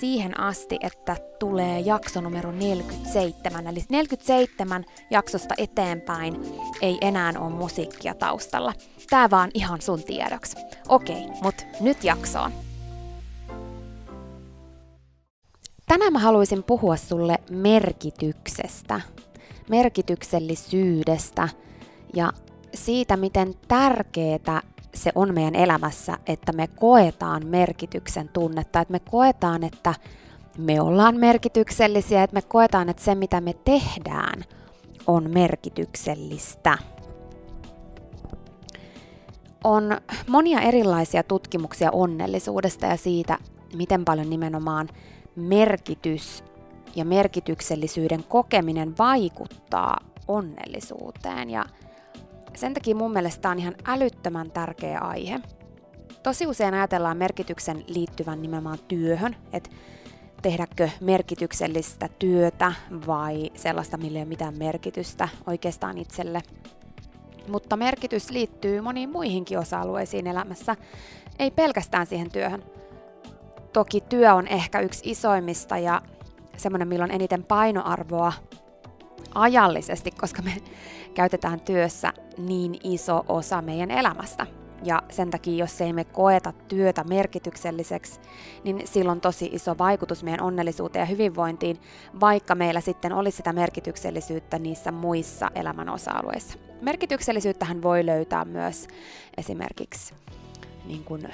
siihen asti, että tulee jakso numero 47. Eli 47 jaksosta eteenpäin ei enää ole musiikkia taustalla. Tää vaan ihan sun tiedoksi. Okei, mut nyt jaksoon. Tänään mä haluaisin puhua sulle merkityksestä, merkityksellisyydestä ja siitä, miten tärkeää se on meidän elämässä, että me koetaan merkityksen tunnetta, että me koetaan, että me ollaan merkityksellisiä, että me koetaan, että se mitä me tehdään on merkityksellistä. On monia erilaisia tutkimuksia onnellisuudesta ja siitä, miten paljon nimenomaan merkitys ja merkityksellisyyden kokeminen vaikuttaa onnellisuuteen. Ja sen takia mun mielestä tämä on ihan älyttömän tärkeä aihe. Tosi usein ajatellaan merkityksen liittyvän nimenomaan työhön, että tehdäkö merkityksellistä työtä vai sellaista, millä ei ole mitään merkitystä oikeastaan itselle. Mutta merkitys liittyy moniin muihinkin osa-alueisiin elämässä, ei pelkästään siihen työhön. Toki työ on ehkä yksi isoimmista ja semmoinen, milloin eniten painoarvoa ajallisesti, koska me käytetään työssä niin iso osa meidän elämästä. Ja sen takia, jos ei me koeta työtä merkitykselliseksi, niin silloin tosi iso vaikutus meidän onnellisuuteen ja hyvinvointiin, vaikka meillä sitten olisi sitä merkityksellisyyttä niissä muissa elämän osa-alueissa. Merkityksellisyyttähän voi löytää myös esimerkiksi niin kuin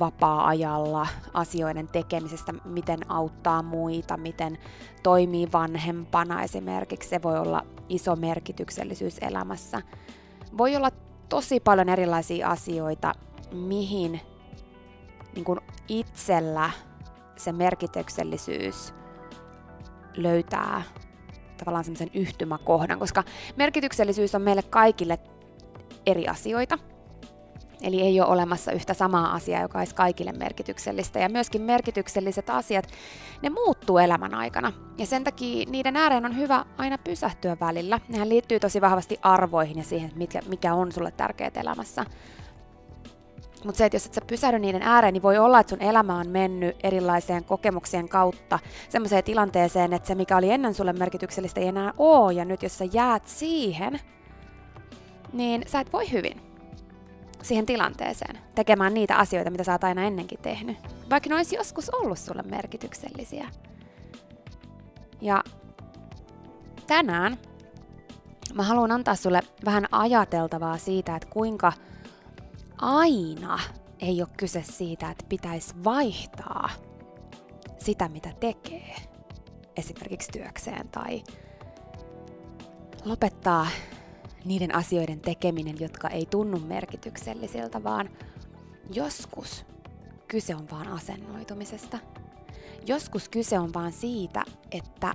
vapaa-ajalla, asioiden tekemisestä, miten auttaa muita, miten toimii vanhempana esimerkiksi. Se voi olla iso merkityksellisyys elämässä. Voi olla tosi paljon erilaisia asioita, mihin niin kuin itsellä se merkityksellisyys löytää tavallaan semmoisen yhtymäkohdan, koska merkityksellisyys on meille kaikille eri asioita. Eli ei ole olemassa yhtä samaa asiaa, joka olisi kaikille merkityksellistä. Ja myöskin merkitykselliset asiat, ne muuttuu elämän aikana. Ja sen takia niiden ääreen on hyvä aina pysähtyä välillä. Nehän liittyy tosi vahvasti arvoihin ja siihen, mikä, mikä on sulle tärkeää elämässä. Mutta se, että jos et sä pysähdy niiden ääreen, niin voi olla, että sun elämä on mennyt erilaiseen kokemuksien kautta semmoiseen tilanteeseen, että se, mikä oli ennen sulle merkityksellistä, ei enää ole. Ja nyt jos sä jäät siihen, niin sä et voi hyvin siihen tilanteeseen, tekemään niitä asioita, mitä sä oot aina ennenkin tehnyt. Vaikka ne olisi joskus ollut sulle merkityksellisiä. Ja tänään mä haluan antaa sulle vähän ajateltavaa siitä, että kuinka aina ei ole kyse siitä, että pitäisi vaihtaa sitä, mitä tekee, esimerkiksi työkseen, tai lopettaa niiden asioiden tekeminen, jotka ei tunnu merkityksellisiltä, vaan joskus kyse on vaan asennoitumisesta. Joskus kyse on vaan siitä, että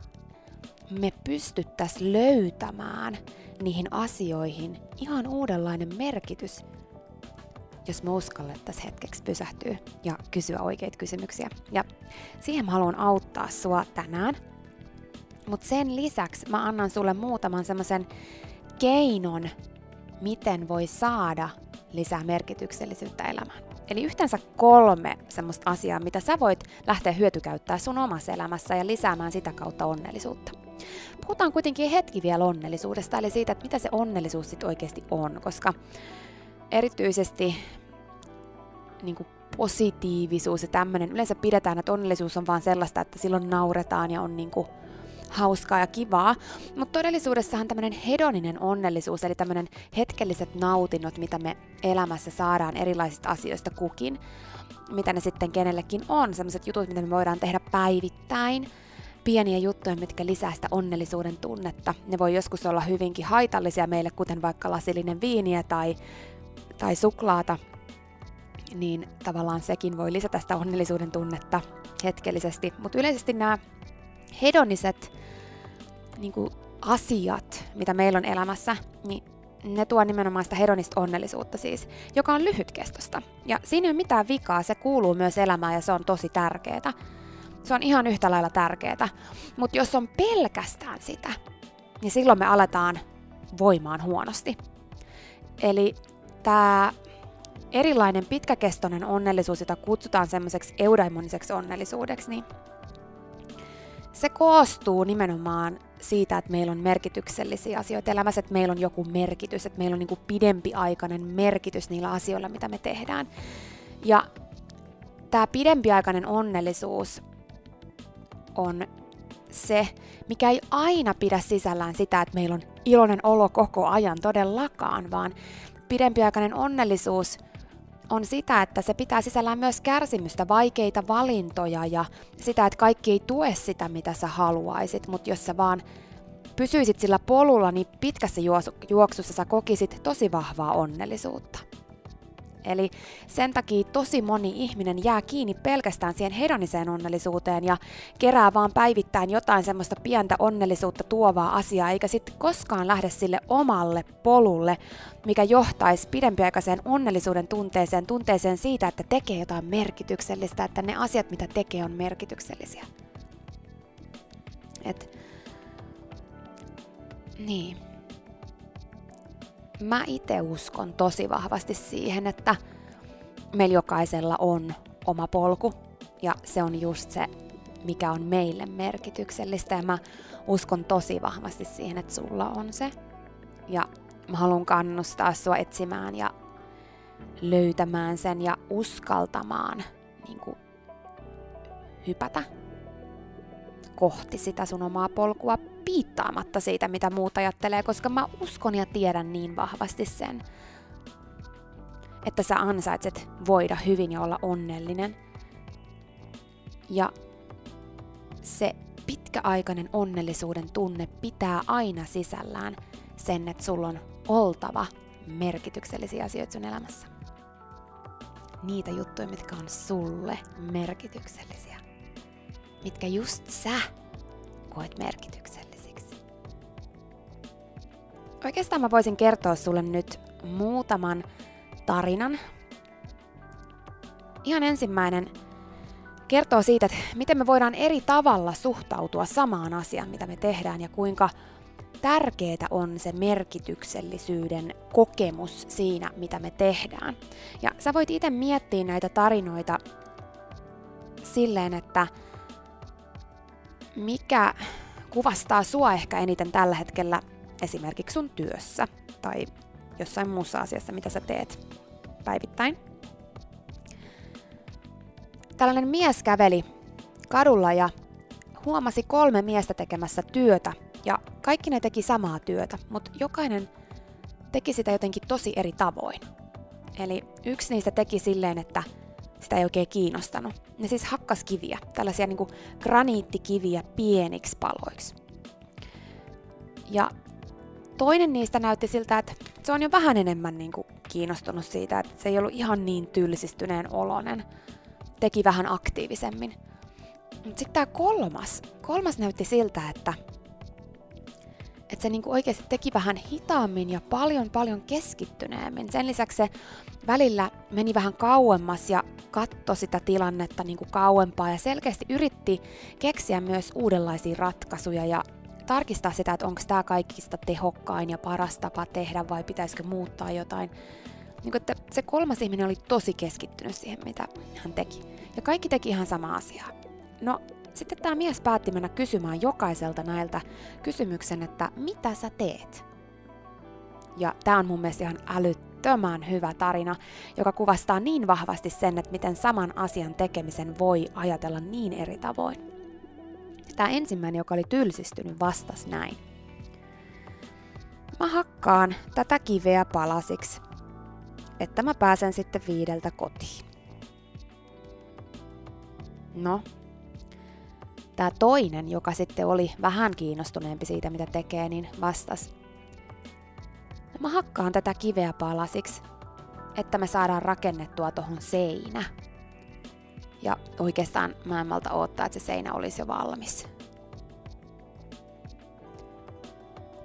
me pystyttäisiin löytämään niihin asioihin ihan uudenlainen merkitys, jos me uskallettaisiin hetkeksi pysähtyä ja kysyä oikeita kysymyksiä. Ja siihen mä haluan auttaa sua tänään. Mutta sen lisäksi mä annan sulle muutaman semmoisen keinon, miten voi saada lisää merkityksellisyyttä elämään. Eli yhteensä kolme semmoista asiaa, mitä sä voit lähteä hyötykäyttää sun omassa elämässä ja lisäämään sitä kautta onnellisuutta. Puhutaan kuitenkin hetki vielä onnellisuudesta, eli siitä, että mitä se onnellisuus sitten oikeasti on, koska erityisesti niin kuin positiivisuus ja tämmöinen, yleensä pidetään, että onnellisuus on vaan sellaista, että silloin nauretaan ja on niin kuin hauskaa ja kivaa, mutta todellisuudessahan tämmöinen hedoninen onnellisuus, eli tämmöinen hetkelliset nautinnot, mitä me elämässä saadaan erilaisista asioista kukin, mitä ne sitten kenellekin on, sellaiset jutut, mitä me voidaan tehdä päivittäin, pieniä juttuja, mitkä lisää sitä onnellisuuden tunnetta. Ne voi joskus olla hyvinkin haitallisia meille, kuten vaikka lasillinen viiniä tai, tai suklaata, niin tavallaan sekin voi lisätä sitä onnellisuuden tunnetta hetkellisesti. Mutta yleisesti nämä hedoniset niin kuin asiat, mitä meillä on elämässä, niin ne tuo nimenomaan sitä hedonista onnellisuutta siis, joka on lyhytkestosta. Ja siinä ei ole mitään vikaa, se kuuluu myös elämään ja se on tosi tärkeää. Se on ihan yhtä lailla tärkeää. Mutta jos on pelkästään sitä, niin silloin me aletaan voimaan huonosti. Eli tämä erilainen pitkäkestoinen onnellisuus, jota kutsutaan semmoiseksi eudaimoniseksi onnellisuudeksi, niin se koostuu nimenomaan siitä, että meillä on merkityksellisiä asioita elämässä, että meillä on joku merkitys, että meillä on niin pidempiaikainen merkitys niillä asioilla, mitä me tehdään. Ja tämä pidempiaikainen onnellisuus on se, mikä ei aina pidä sisällään sitä, että meillä on iloinen olo koko ajan todellakaan, vaan pidempiaikainen onnellisuus on sitä, että se pitää sisällään myös kärsimystä, vaikeita valintoja ja sitä, että kaikki ei tue sitä, mitä sä haluaisit, mutta jos sä vaan pysyisit sillä polulla, niin pitkässä juoksussa sä kokisit tosi vahvaa onnellisuutta. Eli sen takia tosi moni ihminen jää kiinni pelkästään siihen hedoniseen onnellisuuteen ja kerää vaan päivittäin jotain semmoista pientä onnellisuutta tuovaa asiaa, eikä sitten koskaan lähde sille omalle polulle, mikä johtaisi pidempiaikaiseen onnellisuuden tunteeseen, tunteeseen siitä, että tekee jotain merkityksellistä, että ne asiat, mitä tekee, on merkityksellisiä. Et, niin mä itse uskon tosi vahvasti siihen, että meillä jokaisella on oma polku. Ja se on just se, mikä on meille merkityksellistä. Ja mä uskon tosi vahvasti siihen, että sulla on se. Ja mä haluan kannustaa sua etsimään ja löytämään sen ja uskaltamaan niin kuin, hypätä kohti sitä sun omaa polkua piittaamatta siitä, mitä muut ajattelee, koska mä uskon ja tiedän niin vahvasti sen, että sä ansaitset voida hyvin ja olla onnellinen. Ja se pitkäaikainen onnellisuuden tunne pitää aina sisällään sen, että sulla on oltava merkityksellisiä asioita sun elämässä. Niitä juttuja, mitkä on sulle merkityksellisiä. Mitkä just sä koet merkityksen. Oikeastaan mä voisin kertoa sulle nyt muutaman tarinan ihan ensimmäinen kertoo siitä, että miten me voidaan eri tavalla suhtautua samaan asiaan, mitä me tehdään, ja kuinka tärkeää on se merkityksellisyyden kokemus siinä, mitä me tehdään. Ja sä voit itse miettiä näitä tarinoita silleen, että mikä kuvastaa sua ehkä eniten tällä hetkellä esimerkiksi sun työssä tai jossain muussa asiassa, mitä sä teet päivittäin. Tällainen mies käveli kadulla ja huomasi kolme miestä tekemässä työtä ja kaikki ne teki samaa työtä, mutta jokainen teki sitä jotenkin tosi eri tavoin. Eli yksi niistä teki silleen, että sitä ei oikein kiinnostanut. Ne siis hakkas kiviä, tällaisia niin kuin graniittikiviä pieniksi paloiksi. Ja toinen niistä näytti siltä, että se on jo vähän enemmän niin kuin kiinnostunut siitä, että se ei ollut ihan niin tylsistyneen olonen. Teki vähän aktiivisemmin. Mutta sitten tämä kolmas, kolmas näytti siltä, että että se niinku oikeasti teki vähän hitaammin ja paljon paljon keskittyneemmin. Sen lisäksi se välillä meni vähän kauemmas ja katto sitä tilannetta niinku kauempaa ja selkeästi yritti keksiä myös uudenlaisia ratkaisuja ja tarkistaa sitä, että onko tämä kaikista tehokkain ja paras tapa tehdä vai pitäisikö muuttaa jotain. Niin kuin, että se kolmas ihminen oli tosi keskittynyt siihen, mitä hän teki. Ja kaikki teki ihan sama asiaa. No, sitten tämä mies päätti mennä kysymään jokaiselta näiltä kysymyksen, että mitä sä teet? Ja tämä on mun mielestä ihan älyttömän hyvä tarina, joka kuvastaa niin vahvasti sen, että miten saman asian tekemisen voi ajatella niin eri tavoin. Tämä ensimmäinen, joka oli tylsistynyt, vastasi näin. Mä hakkaan tätä kiveä palasiksi, että mä pääsen sitten viideltä kotiin. No, Tämä toinen, joka sitten oli vähän kiinnostuneempi siitä, mitä tekee, niin vastas. Mä hakkaan tätä kiveä palasiksi, että me saadaan rakennettua tuohon seinä. Ja oikeastaan mä en malta odottaa, että se seinä olisi jo valmis.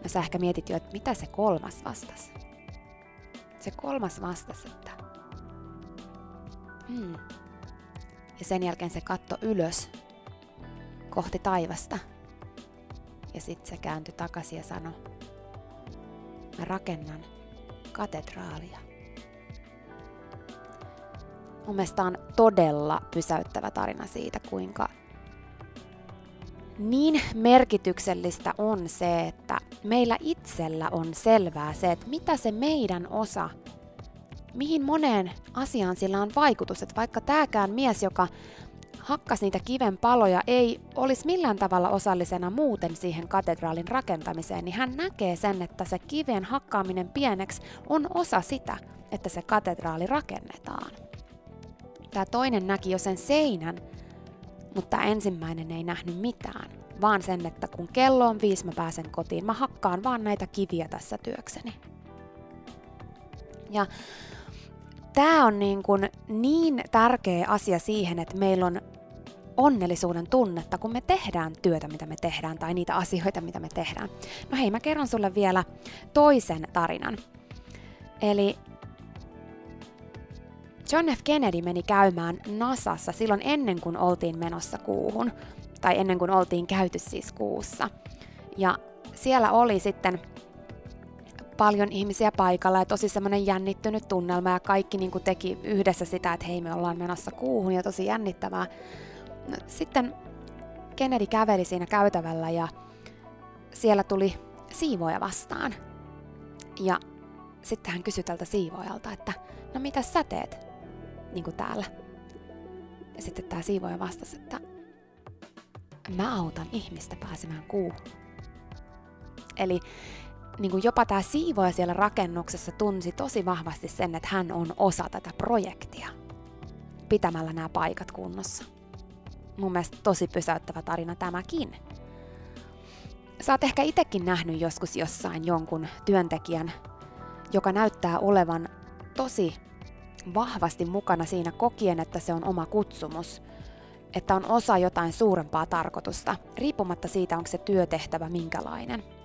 No sä ehkä mietit jo, että mitä se kolmas vastas. Se kolmas vastas, että hmm. Ja sen jälkeen se katto ylös kohti taivasta. Ja sitten se kääntyi takaisin ja sanoi, mä rakennan katedraalia. Mun mielestä on todella pysäyttävä tarina siitä, kuinka niin merkityksellistä on se, että meillä itsellä on selvää se, että mitä se meidän osa, mihin moneen asiaan sillä on vaikutus. Että vaikka tämäkään mies, joka hakkas niitä kiven paloja, ei olisi millään tavalla osallisena muuten siihen katedraalin rakentamiseen, niin hän näkee sen, että se kiven hakkaaminen pieneksi on osa sitä, että se katedraali rakennetaan. Tämä toinen näki jo sen seinän, mutta ensimmäinen ei nähnyt mitään, vaan sen, että kun kello on viisi, mä pääsen kotiin, mä hakkaan vaan näitä kiviä tässä työkseni. Ja tämä on niin, kuin niin tärkeä asia siihen, että meillä on onnellisuuden tunnetta, kun me tehdään työtä, mitä me tehdään, tai niitä asioita, mitä me tehdään. No hei, mä kerron sulle vielä toisen tarinan. Eli John F. Kennedy meni käymään NASAssa silloin ennen kuin oltiin menossa kuuhun, tai ennen kuin oltiin käyty siis kuussa. Ja siellä oli sitten paljon ihmisiä paikalla ja tosi semmoinen jännittynyt tunnelma ja kaikki niin kuin teki yhdessä sitä, että hei me ollaan menossa kuuhun ja tosi jännittävää. No, sitten Kennedy käveli siinä käytävällä ja siellä tuli siivoja vastaan. Ja sitten hän kysyi tältä siivoajalta, että no mitä sä teet niin kuin täällä? Ja sitten tämä siivoja vastasi, että mä autan ihmistä pääsemään kuuhun. Eli niin kuin jopa tämä siivoja siellä rakennuksessa tunsi tosi vahvasti sen, että hän on osa tätä projektia pitämällä nämä paikat kunnossa. Mun mielestä tosi pysäyttävä tarina tämäkin. Sä oot ehkä itsekin nähnyt joskus jossain jonkun työntekijän, joka näyttää olevan tosi vahvasti mukana siinä kokien, että se on oma kutsumus, että on osa jotain suurempaa tarkoitusta, riippumatta siitä, onko se työtehtävä minkälainen –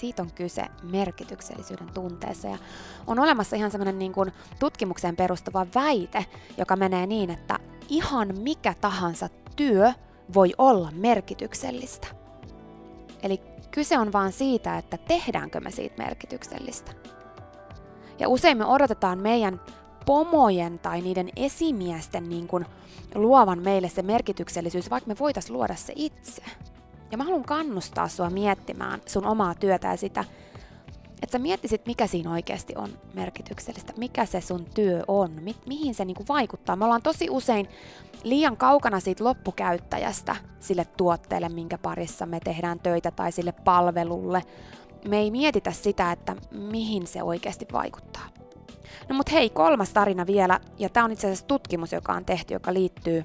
siitä on kyse merkityksellisyyden tunteessa. Ja on olemassa ihan semmoinen niin kuin tutkimukseen perustuva väite, joka menee niin, että ihan mikä tahansa työ voi olla merkityksellistä. Eli kyse on vaan siitä, että tehdäänkö me siitä merkityksellistä. Ja usein me odotetaan meidän pomojen tai niiden esimiesten niin kuin luovan meille se merkityksellisyys, vaikka me voitaisiin luoda se itse. Ja mä haluan kannustaa sua miettimään sun omaa työtä ja sitä, että sä miettisit, mikä siinä oikeasti on merkityksellistä, mikä se sun työ on, mi- mihin se niinku vaikuttaa. Me ollaan tosi usein liian kaukana siitä loppukäyttäjästä sille tuotteelle, minkä parissa me tehdään töitä tai sille palvelulle. Me ei mietitä sitä, että mihin se oikeasti vaikuttaa. No mut hei, kolmas tarina vielä, ja tämä on itse asiassa tutkimus, joka on tehty, joka liittyy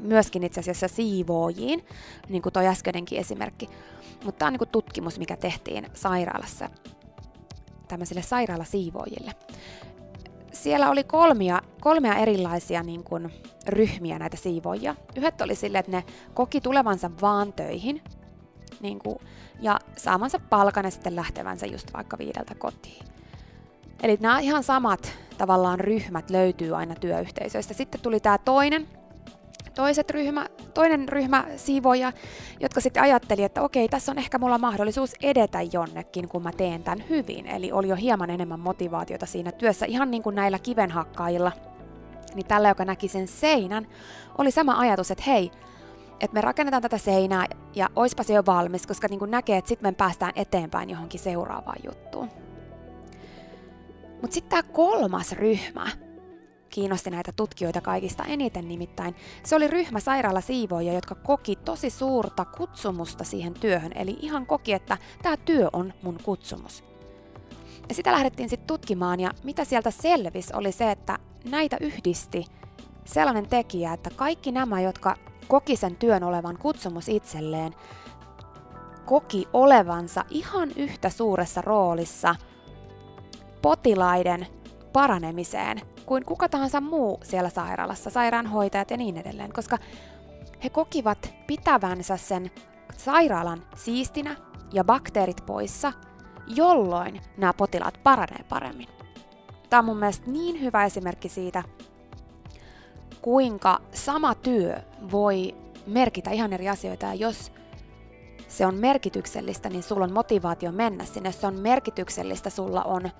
myöskin itse asiassa siivoojiin, niin kuin toi äskeinenkin esimerkki. Mutta tämä on niin tutkimus, mikä tehtiin sairaalassa tämmöisille sairaalasiivoojille. Siellä oli kolmia, kolmea erilaisia niin kuin, ryhmiä näitä siivoojia. Yhdet oli sille, että ne koki tulevansa vaan töihin niin kuin, ja saamansa palkan ja sitten lähtevänsä just vaikka viideltä kotiin. Eli nämä ihan samat tavallaan ryhmät löytyy aina työyhteisöistä. Sitten tuli tämä toinen, toiset ryhmä, toinen ryhmä siivoja, jotka sitten ajatteli, että okei, tässä on ehkä mulla mahdollisuus edetä jonnekin, kun mä teen tämän hyvin. Eli oli jo hieman enemmän motivaatiota siinä työssä, ihan niin kuin näillä kivenhakkaajilla. Niin tällä, joka näki sen seinän, oli sama ajatus, että hei, että me rakennetaan tätä seinää ja oispa se jo valmis, koska niin kuin näkee, että sitten me päästään eteenpäin johonkin seuraavaan juttuun. Mutta sitten tämä kolmas ryhmä, kiinnosti näitä tutkijoita kaikista eniten nimittäin. Se oli ryhmä sairaalasiivoja, jotka koki tosi suurta kutsumusta siihen työhön, eli ihan koki, että tämä työ on mun kutsumus. Ja sitä lähdettiin sitten tutkimaan, ja mitä sieltä selvisi oli se, että näitä yhdisti sellainen tekijä, että kaikki nämä, jotka koki sen työn olevan kutsumus itselleen, koki olevansa ihan yhtä suuressa roolissa potilaiden paranemiseen kuin kuka tahansa muu siellä sairaalassa, sairaanhoitajat ja niin edelleen, koska he kokivat pitävänsä sen sairaalan siistinä ja bakteerit poissa, jolloin nämä potilaat paranee paremmin. Tämä on mun mielestä niin hyvä esimerkki siitä, kuinka sama työ voi merkitä ihan eri asioita, ja jos se on merkityksellistä, niin sulla on motivaatio mennä sinne. Jos se on merkityksellistä, sulla on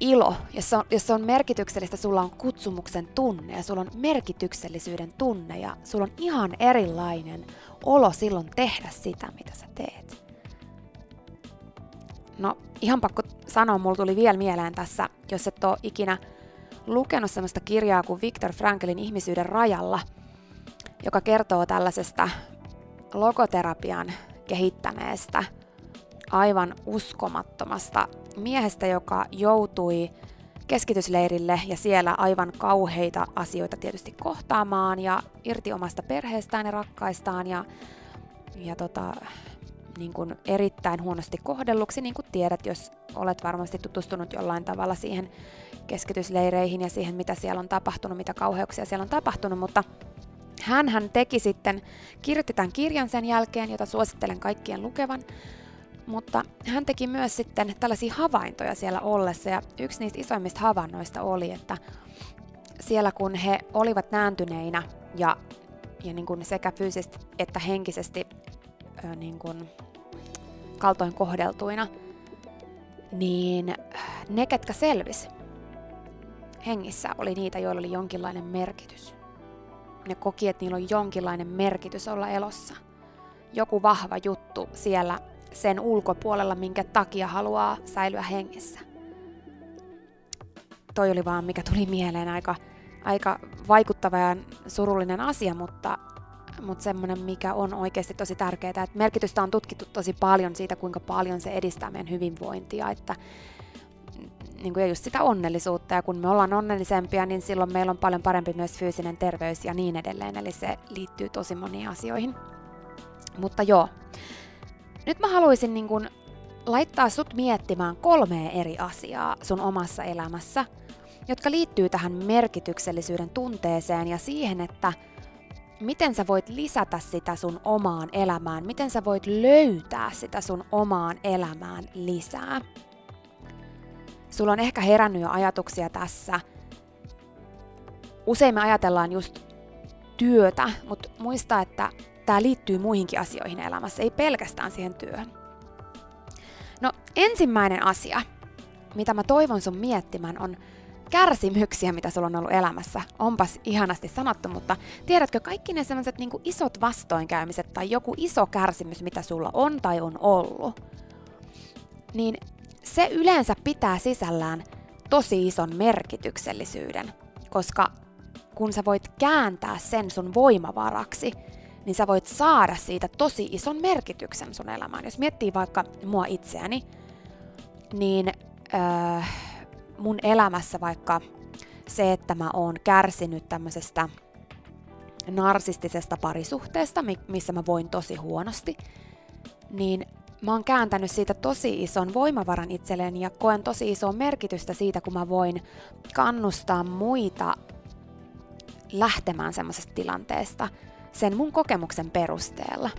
ilo, jos se, on, jos se on merkityksellistä, sulla on kutsumuksen tunne ja sulla on merkityksellisyyden tunne ja sulla on ihan erilainen olo silloin tehdä sitä, mitä sä teet. No, ihan pakko sanoa, mulla tuli vielä mieleen tässä, jos et ole ikinä lukenut sellaista kirjaa kuin Viktor Franklin ihmisyyden rajalla, joka kertoo tällaisesta logoterapian kehittäneestä – aivan uskomattomasta miehestä, joka joutui keskitysleirille ja siellä aivan kauheita asioita tietysti kohtaamaan ja irti omasta perheestään ja rakkaistaan ja, ja tota, niin kuin erittäin huonosti kohdelluksi, niin kuin tiedät, jos olet varmasti tutustunut jollain tavalla siihen keskitysleireihin ja siihen, mitä siellä on tapahtunut, mitä kauheuksia siellä on tapahtunut, mutta hän, teki sitten, kirjoitti tämän kirjan sen jälkeen, jota suosittelen kaikkien lukevan, mutta hän teki myös sitten tällaisia havaintoja siellä ollessa ja yksi niistä isoimmista havainnoista oli, että siellä kun he olivat nääntyneinä ja, ja niin kuin sekä fyysisesti että henkisesti niin kuin kaltoin kohdeltuina, niin ne, ketkä selvis hengissä, oli niitä, joilla oli jonkinlainen merkitys. Ne koki, että niillä on jonkinlainen merkitys olla elossa. Joku vahva juttu siellä sen ulkopuolella, minkä takia haluaa säilyä hengissä. Toi oli vaan, mikä tuli mieleen aika, aika vaikuttava ja surullinen asia, mutta, mutta semmoinen, mikä on oikeasti tosi tärkeää, että merkitystä on tutkittu tosi paljon siitä, kuinka paljon se edistää meidän hyvinvointia, että niin kuin just sitä onnellisuutta, ja kun me ollaan onnellisempia, niin silloin meillä on paljon parempi myös fyysinen terveys ja niin edelleen, eli se liittyy tosi moniin asioihin. Mutta joo, nyt mä haluaisin niin kun laittaa sut miettimään kolmea eri asiaa sun omassa elämässä, jotka liittyy tähän merkityksellisyyden tunteeseen ja siihen, että miten sä voit lisätä sitä sun omaan elämään, miten sä voit löytää sitä sun omaan elämään lisää. Sulla on ehkä herännyt jo ajatuksia tässä. Usein me ajatellaan just työtä, mutta muista, että tämä liittyy muihinkin asioihin elämässä, ei pelkästään siihen työhön. No ensimmäinen asia, mitä mä toivon sun miettimään, on kärsimyksiä, mitä sulla on ollut elämässä. Onpas ihanasti sanottu, mutta tiedätkö kaikki ne sellaiset niin isot vastoinkäymiset tai joku iso kärsimys, mitä sulla on tai on ollut, niin se yleensä pitää sisällään tosi ison merkityksellisyyden, koska kun sä voit kääntää sen sun voimavaraksi, niin sä voit saada siitä tosi ison merkityksen sun elämään. Jos miettii vaikka mua itseäni, niin öö, mun elämässä vaikka se, että mä oon kärsinyt tämmöisestä narsistisesta parisuhteesta, missä mä voin tosi huonosti, niin mä oon kääntänyt siitä tosi ison voimavaran itselleen ja koen tosi isoa merkitystä siitä, kun mä voin kannustaa muita lähtemään semmoisesta tilanteesta sen mun kokemuksen perusteella.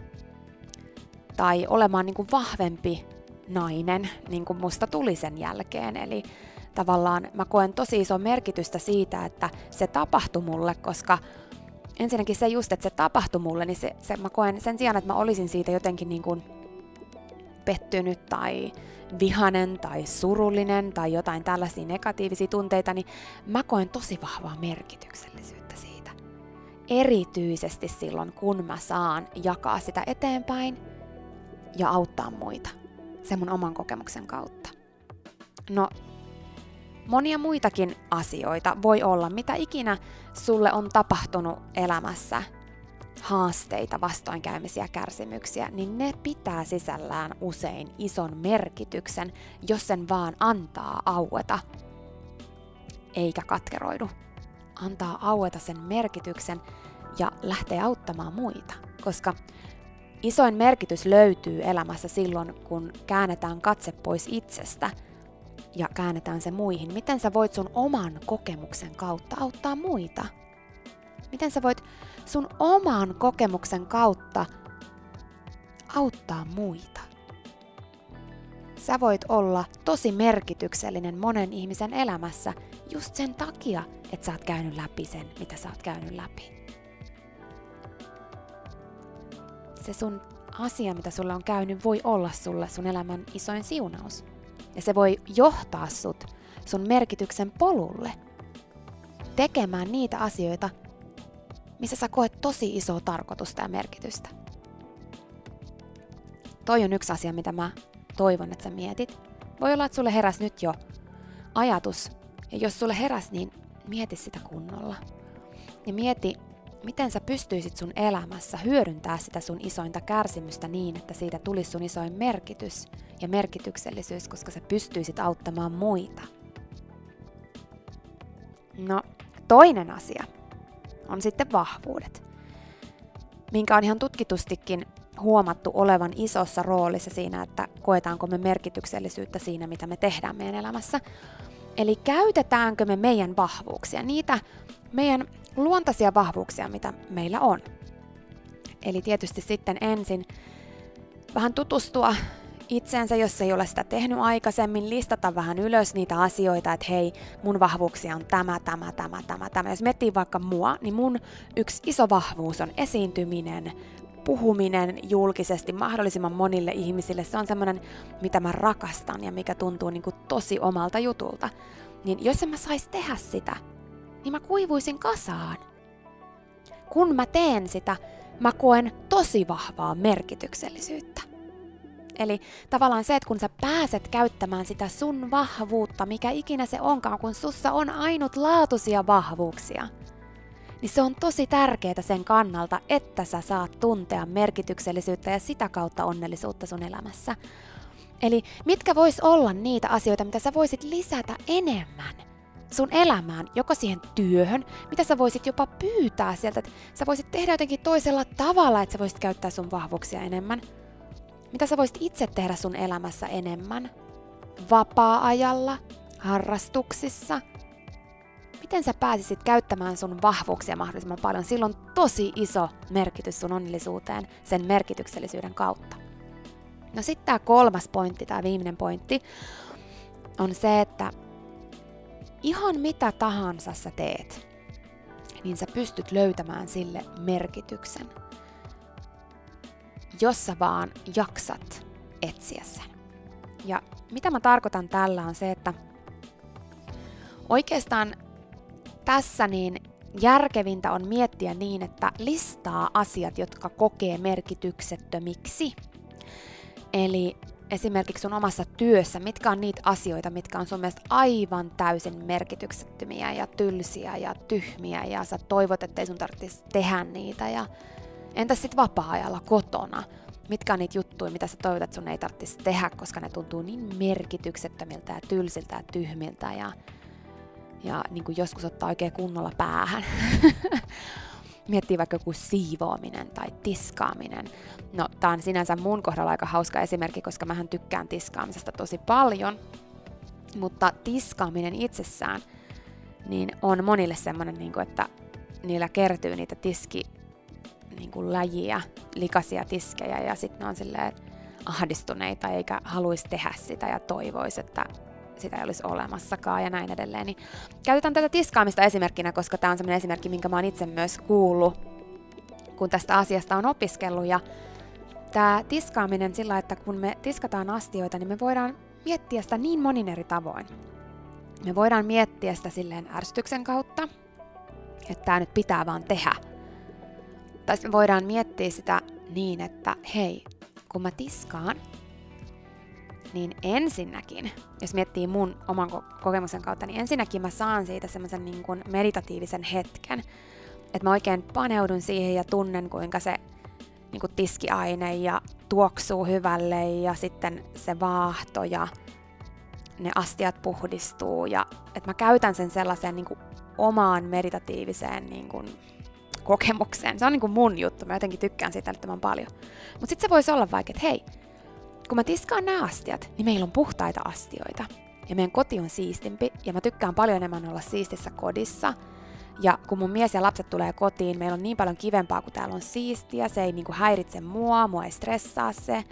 Tai olemaan niin kuin vahvempi nainen, niin kuin musta tuli sen jälkeen. Eli tavallaan mä koen tosi iso merkitystä siitä, että se tapahtui mulle, koska ensinnäkin se just, että se tapahtui mulle, niin se, se mä koen sen sijaan, että mä olisin siitä jotenkin niin kuin pettynyt tai vihanen tai surullinen tai jotain tällaisia negatiivisia tunteita, niin mä koen tosi vahvaa merkityksellisyyttä siitä. Erityisesti silloin, kun mä saan jakaa sitä eteenpäin ja auttaa muita sen mun oman kokemuksen kautta. No, monia muitakin asioita voi olla, mitä ikinä sulle on tapahtunut elämässä, haasteita, vastoinkäymisiä, kärsimyksiä, niin ne pitää sisällään usein ison merkityksen, jos sen vaan antaa aueta, eikä katkeroidu. Antaa aueta sen merkityksen ja lähtee auttamaan muita, koska isoin merkitys löytyy elämässä silloin, kun käännetään katse pois itsestä ja käännetään se muihin. Miten sä voit sun oman kokemuksen kautta auttaa muita? Miten sä voit sun oman kokemuksen kautta auttaa muita? Sä voit olla tosi merkityksellinen monen ihmisen elämässä just sen takia, että sä oot käynyt läpi sen, mitä sä oot käynyt läpi. Se sun asia, mitä sulle on käynyt, voi olla sulle sun elämän isoin siunaus. Ja se voi johtaa sut sun merkityksen polulle tekemään niitä asioita, missä sä koet tosi isoa tarkoitusta ja merkitystä. Toi on yksi asia, mitä mä toivon, että sä mietit. Voi olla, että sulle heräs nyt jo ajatus, ja jos sulle heräs, niin mieti sitä kunnolla. Ja mieti, miten sä pystyisit sun elämässä hyödyntää sitä sun isointa kärsimystä niin, että siitä tulisi sun isoin merkitys ja merkityksellisyys, koska sä pystyisit auttamaan muita. No, toinen asia on sitten vahvuudet, minkä on ihan tutkitustikin huomattu olevan isossa roolissa siinä, että koetaanko me merkityksellisyyttä siinä, mitä me tehdään meidän elämässä. Eli käytetäänkö me meidän vahvuuksia, niitä meidän luontaisia vahvuuksia, mitä meillä on. Eli tietysti sitten ensin vähän tutustua itseensä, jos ei ole sitä tehnyt aikaisemmin, listata vähän ylös niitä asioita, että hei, mun vahvuuksia on tämä, tämä, tämä, tämä, tämä. Jos miettii vaikka mua, niin mun yksi iso vahvuus on esiintyminen, puhuminen julkisesti mahdollisimman monille ihmisille. Se on semmoinen, mitä mä rakastan ja mikä tuntuu niin kuin tosi omalta jutulta. Niin jos en mä sais tehdä sitä, niin mä kuivuisin kasaan. Kun mä teen sitä, mä koen tosi vahvaa merkityksellisyyttä. Eli tavallaan se, että kun sä pääset käyttämään sitä sun vahvuutta, mikä ikinä se onkaan, kun sussa on ainutlaatuisia vahvuuksia, niin se on tosi tärkeää sen kannalta, että sä saat tuntea merkityksellisyyttä ja sitä kautta onnellisuutta sun elämässä. Eli mitkä vois olla niitä asioita, mitä sä voisit lisätä enemmän – sun elämään, joko siihen työhön, mitä sä voisit jopa pyytää sieltä, että sä voisit tehdä jotenkin toisella tavalla, että sä voisit käyttää sun vahvuuksia enemmän. Mitä sä voisit itse tehdä sun elämässä enemmän? Vapaa-ajalla, harrastuksissa. miten sä pääsisit käyttämään sun vahvuuksia mahdollisimman paljon. Silloin on tosi iso merkitys sun onnellisuuteen sen merkityksellisyyden kautta. No sitten tämä kolmas pointti, tämä viimeinen pointti, on se, että ihan mitä tahansa sä teet, niin sä pystyt löytämään sille merkityksen, jos sä vaan jaksat etsiä sen. Ja mitä mä tarkoitan tällä on se, että oikeastaan tässä niin järkevintä on miettiä niin, että listaa asiat, jotka kokee merkityksettömiksi. Eli esimerkiksi sun omassa työssä, mitkä on niitä asioita, mitkä on sun mielestä aivan täysin merkityksettömiä ja tylsiä ja tyhmiä ja sä toivot, ettei sun tarvitsisi tehdä niitä ja entäs sitten vapaa-ajalla kotona? Mitkä on niitä juttuja, mitä sä toivot, että sun ei tarvitsisi tehdä, koska ne tuntuu niin merkityksettömiltä ja tylsiltä ja tyhmiltä ja, ja niin joskus ottaa oikein kunnolla päähän. miettii vaikka joku siivoaminen tai tiskaaminen. No, tää on sinänsä mun kohdalla aika hauska esimerkki, koska mähän tykkään tiskaamisesta tosi paljon, mutta tiskaaminen itsessään niin on monille semmoinen, niin kuin, että niillä kertyy niitä tiski niin kuin läjiä, likaisia tiskejä ja sitten ne on silleen ahdistuneita eikä haluaisi tehdä sitä ja toivoisi, että sitä ei olisi olemassakaan ja näin edelleen. Niin käytetään tätä tiskaamista esimerkkinä, koska tämä on sellainen esimerkki, minkä mä oon itse myös kuullut, kun tästä asiasta on opiskellut. Ja tämä tiskaaminen sillä, että kun me tiskataan astioita, niin me voidaan miettiä sitä niin monin eri tavoin. Me voidaan miettiä sitä silleen ärsytyksen kautta, että tämä nyt pitää vaan tehdä. Tai me voidaan miettiä sitä niin, että hei, kun mä tiskaan, niin ensinnäkin, jos miettii mun oman kokemuksen kautta, niin ensinnäkin mä saan siitä semmoisen niin meditatiivisen hetken. Että mä oikein paneudun siihen ja tunnen, kuinka se niin kuin tiskiaine ja tuoksuu hyvälle ja sitten se vaahto ja ne astiat puhdistuu. Ja että mä käytän sen sellaiseen niin kuin omaan meditatiiviseen niin kuin kokemukseen. Se on niin kuin mun juttu, mä jotenkin tykkään siitä älyttömän paljon. Mutta sitten se voisi olla vaikka, että hei, kun mä tiskaan nämä astiat, niin meillä on puhtaita astioita. Ja meidän koti on siistimpi, ja mä tykkään paljon enemmän olla siistissä kodissa. Ja kun mun mies ja lapset tulee kotiin, meillä on niin paljon kivempaa, kun täällä on siistiä, se ei niinku häiritse mua, mua ei stressaa se.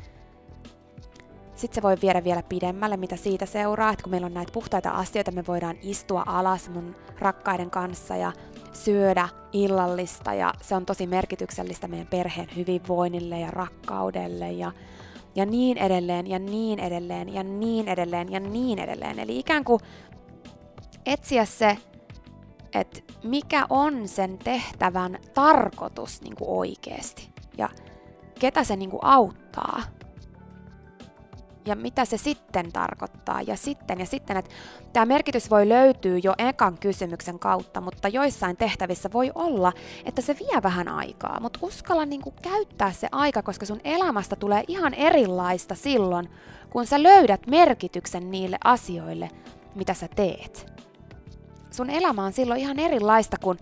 Sitten se voi viedä vielä pidemmälle, mitä siitä seuraa, että kun meillä on näitä puhtaita astioita, me voidaan istua alas mun rakkaiden kanssa ja syödä illallista ja se on tosi merkityksellistä meidän perheen hyvinvoinnille ja rakkaudelle ja ja niin edelleen ja niin edelleen ja niin edelleen ja niin edelleen. Eli ikään kuin etsiä se, että mikä on sen tehtävän tarkoitus niin kuin oikeasti ja ketä se niin kuin auttaa ja mitä se sitten tarkoittaa ja sitten ja sitten, että tämä merkitys voi löytyä jo ekan kysymyksen kautta, mutta joissain tehtävissä voi olla, että se vie vähän aikaa, mutta uskalla niin kuin käyttää se aika, koska sun elämästä tulee ihan erilaista silloin, kun sä löydät merkityksen niille asioille, mitä sä teet. Sun elämä on silloin ihan erilaista, kun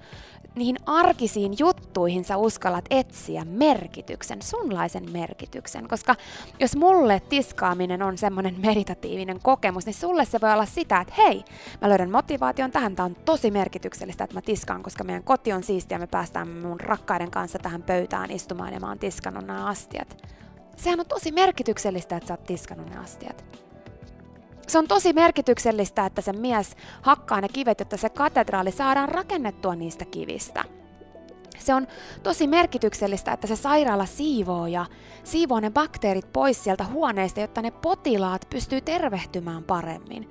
niihin arkisiin juttuihin sä uskallat etsiä merkityksen, sunlaisen merkityksen. Koska jos mulle tiskaaminen on semmoinen meditatiivinen kokemus, niin sulle se voi olla sitä, että hei, mä löydän motivaation tähän, tää on tosi merkityksellistä, että mä tiskaan, koska meidän koti on siistiä, me päästään mun rakkaiden kanssa tähän pöytään istumaan ja mä oon tiskannut nämä astiat. Sehän on tosi merkityksellistä, että sä oot tiskannut ne astiat se on tosi merkityksellistä, että se mies hakkaa ne kivet, jotta se katedraali saadaan rakennettua niistä kivistä. Se on tosi merkityksellistä, että se sairaala siivoo ja siivoo ne bakteerit pois sieltä huoneesta, jotta ne potilaat pystyy tervehtymään paremmin.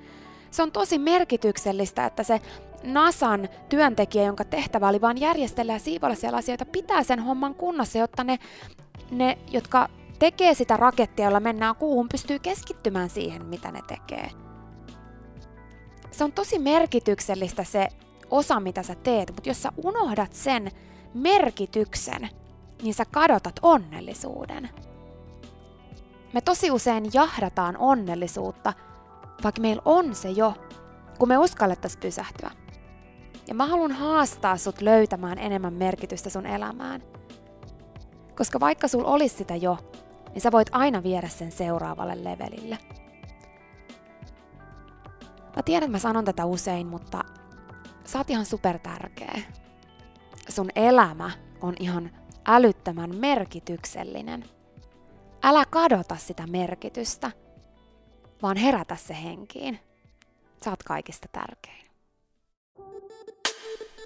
Se on tosi merkityksellistä, että se NASAn työntekijä, jonka tehtävä oli vain järjestellä ja siivoilla siellä asioita, pitää sen homman kunnossa, jotta ne, ne jotka tekee sitä rakettia, jolla mennään kuuhun, pystyy keskittymään siihen, mitä ne tekee. Se on tosi merkityksellistä se osa, mitä sä teet, mutta jos sä unohdat sen merkityksen, niin sä kadotat onnellisuuden. Me tosi usein jahdataan onnellisuutta, vaikka meillä on se jo, kun me uskallettaisiin pysähtyä. Ja mä haluan haastaa sut löytämään enemmän merkitystä sun elämään. Koska vaikka sul olisi sitä jo, niin sä voit aina viedä sen seuraavalle levelille. Mä tiedän, että mä sanon tätä usein, mutta sä oot ihan super tärkeä. Sun elämä on ihan älyttömän merkityksellinen. Älä kadota sitä merkitystä, vaan herätä se henkiin. Sä oot kaikista tärkein.